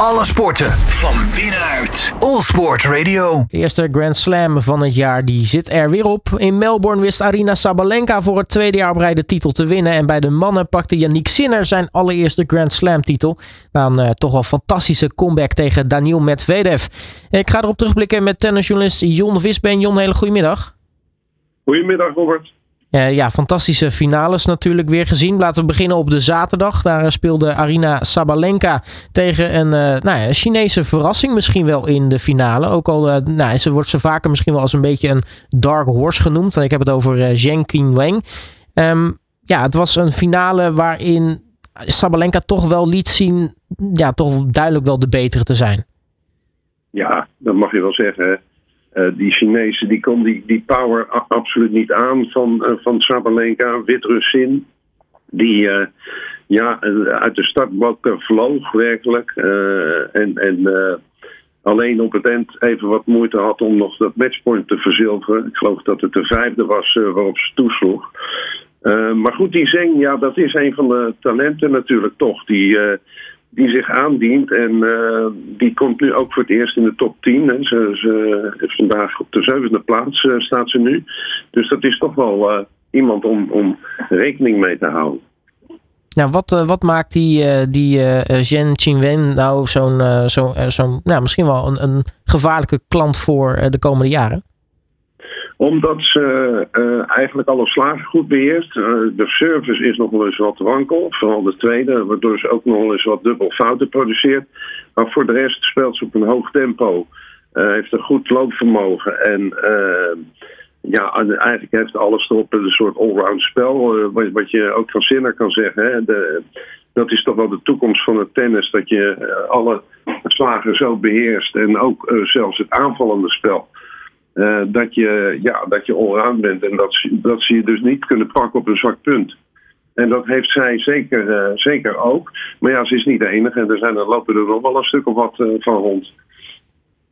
Alle sporten van binnenuit. All Sport Radio. De eerste Grand Slam van het jaar die zit er weer op. In Melbourne wist Arina Sabalenka voor het tweede jaar op rij de titel te winnen. En bij de mannen pakte Yannick Sinner zijn allereerste Grand Slam titel. Na een uh, toch wel fantastische comeback tegen Daniel Medvedev. Ik ga erop terugblikken met tennisjournalist Jon Visbeen. Jon, hele goedemiddag. Goedemiddag Robert. Uh, ja, fantastische finales natuurlijk weer gezien. Laten we beginnen op de zaterdag. Daar speelde Arina Sabalenka tegen een uh, nou ja, Chinese verrassing misschien wel in de finale. Ook al nou, ze wordt ze vaker misschien wel als een beetje een dark horse genoemd. Ik heb het over Zheng Qinwen. Um, ja, het was een finale waarin Sabalenka toch wel liet zien... ja, toch duidelijk wel de betere te zijn. Ja, dat mag je wel zeggen. Uh, die Chinezen die kon die, die power absoluut niet aan van, uh, van Sabalenka, Wit-Russin. Die uh, ja, uit de startblok vloog werkelijk. en en alleen op het eind even wat moeite had om nog dat matchpoint te verzilveren. Ik geloof dat het de vijfde was waarop ze toesloeg. maar goed, die Zeng, ja, dat is een van de talenten natuurlijk toch. Die die zich aandient. En uh, die komt nu ook voor het eerst in de top 10. Hè. Ze, ze, vandaag op de zevende plaats uh, staat ze nu. Dus dat is toch wel uh, iemand om, om rekening mee te houden. Nou, wat, wat maakt die, die Zhen Qinwen nou zo'n, zo, zo'n nou, misschien wel een, een gevaarlijke klant voor de komende jaren? Omdat ze uh, eigenlijk alle slagen goed beheerst. Uh, de service is nog wel eens wat wankel. Vooral de tweede, waardoor ze ook nog wel eens wat dubbel fouten produceert. Maar voor de rest speelt ze op een hoog tempo. Uh, heeft een goed loopvermogen. En ja, eigenlijk heeft alles erop een soort allround spel. Wat, je ook van Sinner kan zeggen. De, dat is toch wel de toekomst van het tennis. Dat je alle slagen zo beheerst. En ook zelfs het aanvallende spel. Uh, dat, je, ja, dat je allround bent en dat, dat ze je dus niet kunnen pakken op een zwak punt. En dat heeft zij zeker, uh, zeker ook. Maar ja, ze is niet de enige en er, zijn, er lopen er nog wel een stuk of wat uh, van rond.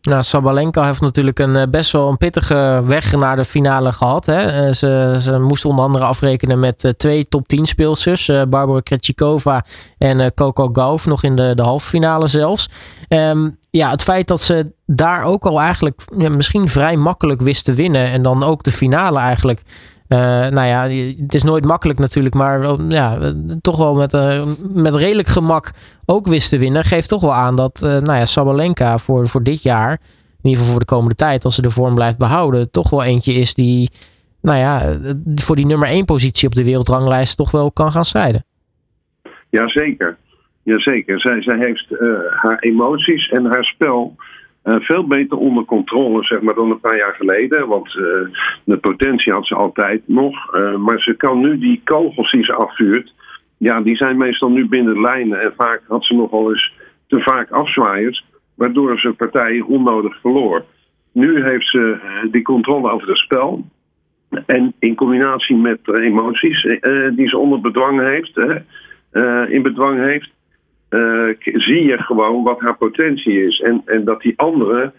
Nou, Sabalenka heeft natuurlijk een best wel een pittige weg naar de finale gehad. Hè. Ze, ze moest onder andere afrekenen met twee top 10 speelsters. Barbara Krejcikova en Coco Gauff nog in de, de halve finale zelfs. Um, ja, het feit dat ze daar ook al eigenlijk misschien vrij makkelijk wist te winnen. En dan ook de finale eigenlijk. Uh, nou ja, het is nooit makkelijk natuurlijk, maar ja, toch wel met, uh, met redelijk gemak ook wist te winnen. Geeft toch wel aan dat nou ja, Sabalenka voor, voor dit jaar, in ieder geval voor de komende tijd, als ze de vorm blijft behouden, toch wel eentje is die, nou ja, voor die nummer 1 positie op de wereldranglijst toch wel kan gaan strijden. Jazeker. Jazeker, zij, zij heeft haar emoties en haar spel uh, veel beter onder controle zeg maar, dan een paar jaar geleden. Want uh, de potentie had ze altijd nog. maar ze kan nu die kogels die ze afvuurt, ja, die zijn meestal nu binnen lijnen. En vaak had ze nogal eens te vaak afzwaaiers, waardoor ze partijen onnodig verloor. Nu heeft ze die controle over het spel. En in combinatie met emoties die ze onder bedwang heeft, in bedwang heeft, zie je gewoon wat haar potentie is. En, en dat die anderen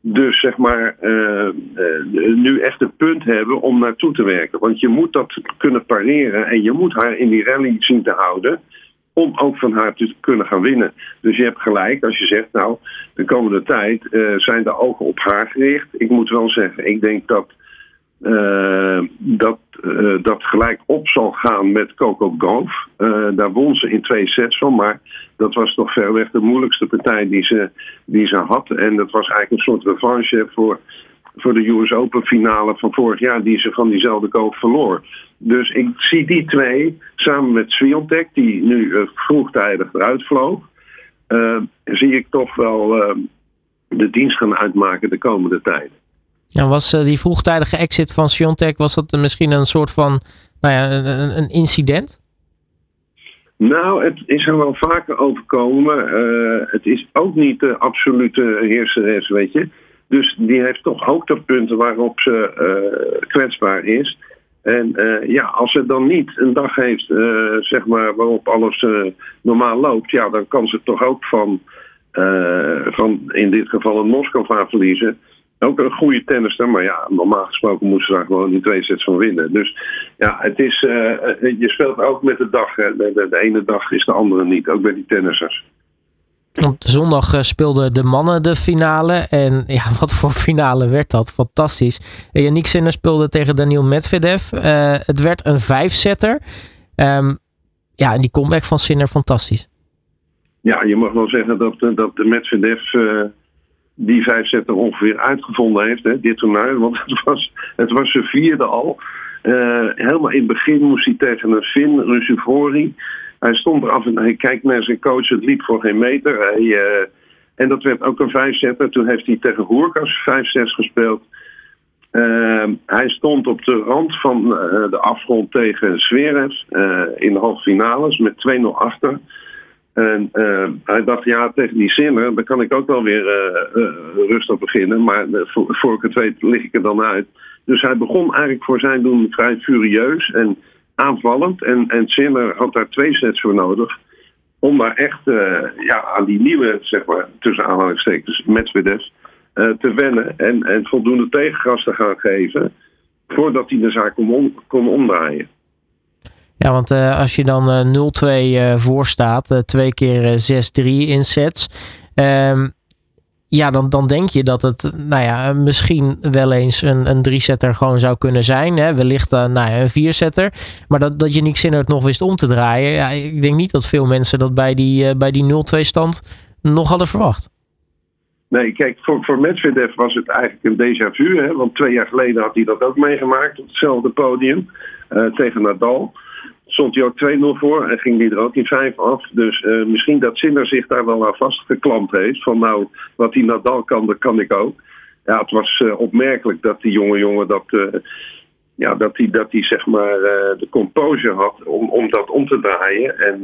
dus zeg maar uh, uh, nu echt een punt hebben om naartoe te werken. Want je moet dat kunnen pareren en je moet haar in die rally zien te houden. Om ook van haar te kunnen gaan winnen. Dus je hebt gelijk als je zegt, nou, de komende tijd zijn de ogen op haar gericht. Ik moet wel zeggen, ik denk dat uh, dat, uh, dat gelijk op zal gaan met Coco Gauff. Uh, daar won ze in twee sets van, maar dat was toch verreweg de moeilijkste partij die ze, die ze had. En dat was eigenlijk een soort revanche voor, voor de US Open finale van vorig jaar, die ze van diezelfde Gauff verloor. Dus ik zie die twee samen met Swiatek, die nu vroegtijdig eruit vloog, zie ik toch wel de dienst gaan uitmaken de komende tijd. Ja, was uh, die vroegtijdige exit van Siontech, was dat misschien een soort van nou ja, een, incident? Nou, het is er wel vaker overkomen. Uh, het is ook niet de absolute heerseres, weet je. Dus die heeft toch hoogtepunten waarop ze uh, kwetsbaar is. En ja, als ze dan niet een dag heeft, zeg maar, waarop alles normaal loopt, ja, dan kan ze toch ook van, van in dit geval een Moskou verliezen. Ook een goede tennister, maar ja, normaal gesproken moesten ze daar gewoon die twee sets van winnen. Dus ja, het is, uh, je speelt ook met de dag. Hè. De, de, de, ene dag is de andere niet, ook bij die tennissers. Op zondag speelden de mannen de finale. En ja, wat voor finale werd dat? Fantastisch. Yannick Sinner speelde tegen Daniel Medvedev. het werd een vijfzetter. Um, ja, en die comeback van Sinner fantastisch. Ja, je mag wel zeggen dat, dat de Medvedev uh, die vijfzetter ongeveer uitgevonden heeft, hè, dit toernooi. Want het was, het was zijn vierde al. Uh, helemaal in het begin moest hij tegen een Fin, Rusufori. Hij stond er af en hij kijkt naar zijn coach, het liep voor geen meter. Hij, uh, en dat werd ook een vijfzetter. Toen heeft hij tegen Hoerkas 5-6 gespeeld. Uh, hij stond op de rand van de afgrond tegen Zverev in de halve finales met 2-0 achter. En hij dacht, ja, tegen die zinnen, dan kan ik ook wel weer rustig beginnen. Maar voor, voor ik het weet, lig ik er dan uit. Dus hij begon eigenlijk voor zijn doen vrij furieus en aanvallend. En, en Sinner had daar twee sets voor nodig. Om daar echt ja, aan die nieuwe, zeg maar, tussen aanhalingstekens, Medvedev uh, te wennen en, en voldoende tegengas te gaan geven voordat hij de zaak kon, om, kon omdraaien. Ja, want uh, als je dan uh, 0-2 voor staat, twee keer 6-3 in sets. Ja, dan, dan denk je dat het nou ja, misschien wel eens een, een drie-setter gewoon zou kunnen zijn. Hè? Wellicht nou ja, een vier-setter. Maar dat, dat je Sinner het nog wist om te draaien. Ja, ik denk niet dat veel mensen dat bij die, bij die 0-2 stand nog hadden verwacht. Nee, kijk, voor, voor Medvedev was het eigenlijk een déjà vu. Hè, want twee jaar geleden had hij dat ook meegemaakt op hetzelfde podium tegen Nadal. Stond hij ook 2-0 voor en ging hij er ook in 5 af. Dus uh, misschien dat Sinner zich daar wel aan vastgeklampt heeft. Van nou, wat die Nadal kan, dat kan ik ook. Ja, het was uh, opmerkelijk dat die jonge jongen dat ja, dat hij, dat zeg maar de composure had om, om dat om te draaien. En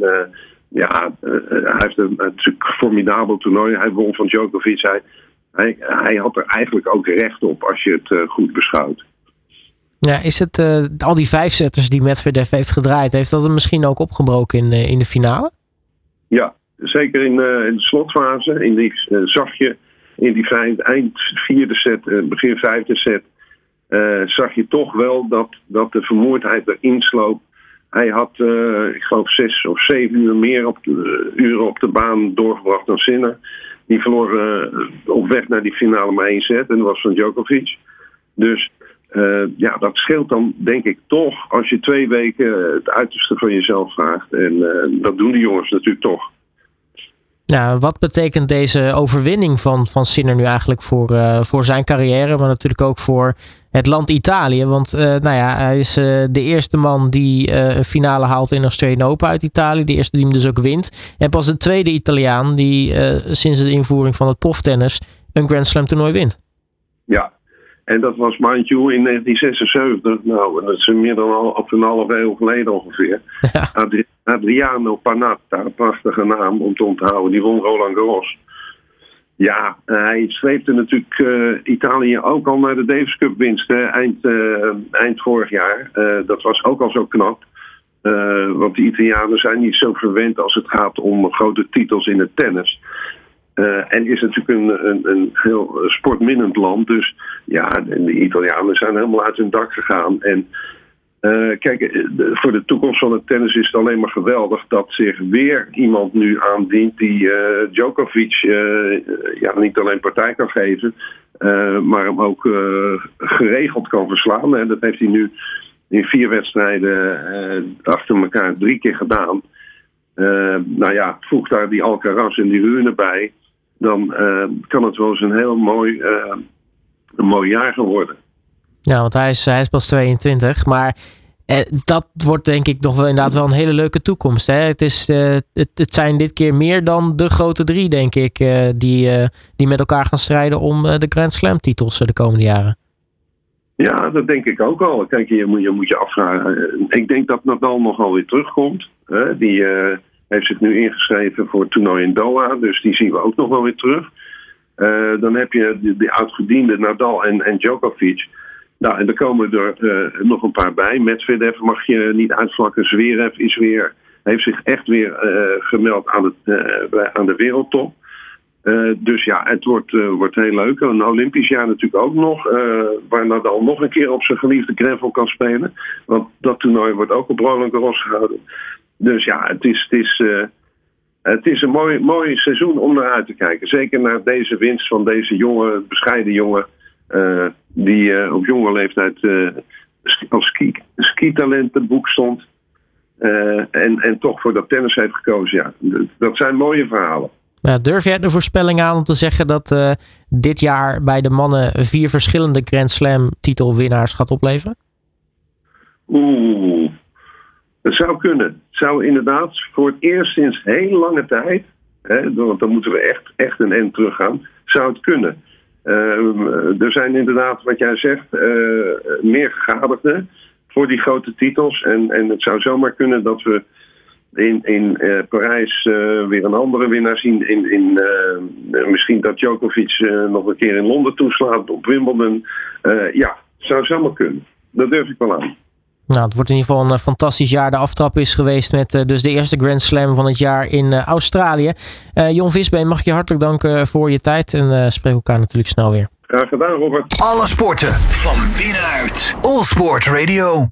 ja, hij heeft een, natuurlijk formidabel toernooi. Hij won van Djokovic. Hij, hij, hij had er eigenlijk ook recht op als je het goed beschouwt. Ja, is het uh, al die vijfzetters die Medvedev heeft gedraaid, heeft dat hem misschien ook opgebroken in, in de finale? Ja, zeker in, in de slotfase. In die, zag je in die vijf, eind vierde set, begin vijfde set, zag je toch wel dat, dat de vermoeidheid erin sloop. Hij had, ik geloof, zes of zeven uur meer op de, uren op de baan doorgebracht dan Sinner. Die verloor op weg naar die finale maar één set en dat was van Djokovic. Dus uh, ja, dat scheelt dan denk ik toch als je twee weken het uiterste van jezelf vraagt. En dat doen die jongens natuurlijk toch. Ja, wat betekent deze overwinning van, van Sinner nu eigenlijk voor, uh, voor zijn carrière, maar natuurlijk ook voor het land Italië? Want nou ja, hij is de eerste man die een finale haalt in Australian Open uit Italië. De eerste die hem dus ook wint. En pas de tweede Italiaan die sinds de invoering van het proftennis een Grand Slam toernooi wint. Ja, en dat was mind you in 1976. Nou, dat is meer dan al, op een half eeuw geleden ongeveer. Ja. Adriano Panatta, een prachtige naam om te onthouden. Die won Roland Garros. Ja, hij streefde natuurlijk uh, Italië ook al naar de Davis Cup winst eind, uh, eind vorig jaar. Uh, dat was ook al zo knap. want de Italianen zijn niet zo verwend als het gaat om grote titels in het tennis. Uh, en is natuurlijk een, een, een heel sportminnend land. Dus ja, de Italianen zijn helemaal uit hun dak gegaan. En uh, kijk, eh, voor de toekomst van het tennis is het alleen maar geweldig dat zich weer iemand nu aandient die uh, Djokovic ja, niet alleen partij kan geven, maar hem ook geregeld kan verslaan. En dat heeft hij nu in vier wedstrijden achter elkaar drie keer gedaan. nou ja, voeg daar die Alcaraz en die Rune bij dan uh, kan het wel eens een heel mooi, uh, een mooi jaar gaan worden. Ja, want hij is, hij is pas 22, maar eh, dat wordt denk ik nog wel inderdaad wel een hele leuke toekomst. Hè? Het, is, eh, het, het, zijn dit keer meer dan de grote drie, denk ik, uh, die, die met elkaar gaan strijden om de Grand Slam titels de komende jaren. Ja, dat denk ik ook al. Kijk, je moet je, moet je afvragen. Ik denk dat Nadal nogal weer terugkomt. Hè? Die heeft zich nu ingeschreven voor het toernooi in Doha. Dus die zien we ook nog wel weer terug. Uh, dan heb je de, de oudgediende Nadal en, en Djokovic. Nou, en er komen er uh, nog een paar bij. Medvedev mag je niet uitvlakken. Zverev is weer, heeft zich echt weer uh, gemeld aan, het, aan de wereldtop. dus ja, het wordt, wordt heel leuk. Een Olympisch jaar natuurlijk ook nog. waar Nadal nog een keer op zijn geliefde gravel kan spelen. Want dat toernooi wordt ook op Roland Garros gehouden. Dus ja, het is, het is, uh, het is een mooi, mooi seizoen om naar uit te kijken. Zeker naar deze winst van deze jonge, bescheiden jongen. die op jonge leeftijd als ski, skitalentenboek stond. en, en toch voor dat tennis heeft gekozen. Ja, dat zijn mooie verhalen. Nou, durf jij de voorspelling aan om te zeggen dat dit jaar bij de mannen vier verschillende Grand Slam titelwinnaars gaat opleveren? Oeh, het zou kunnen. Het zou inderdaad voor het eerst sinds heel lange tijd, hè, want dan moeten we echt, echt een end teruggaan, zou het kunnen. Uh, er zijn inderdaad, wat jij zegt, uh, meer gegadigden voor die grote titels. En, en het zou zomaar kunnen dat we in, in uh, Parijs weer een andere winnaar zien. In, in, misschien dat Djokovic nog een keer in Londen toeslaat op Wimbledon. ja, zou zomaar kunnen. Dat durf ik wel aan. Nou, het wordt in ieder geval een fantastisch jaar. De aftrap is geweest met dus de eerste Grand Slam van het jaar in Australië. Jon Visbeen, mag ik je hartelijk danken voor je tijd. En spreek elkaar natuurlijk snel weer. Graag gedaan, Robert. Alle sporten van binnenuit. All Sport Radio.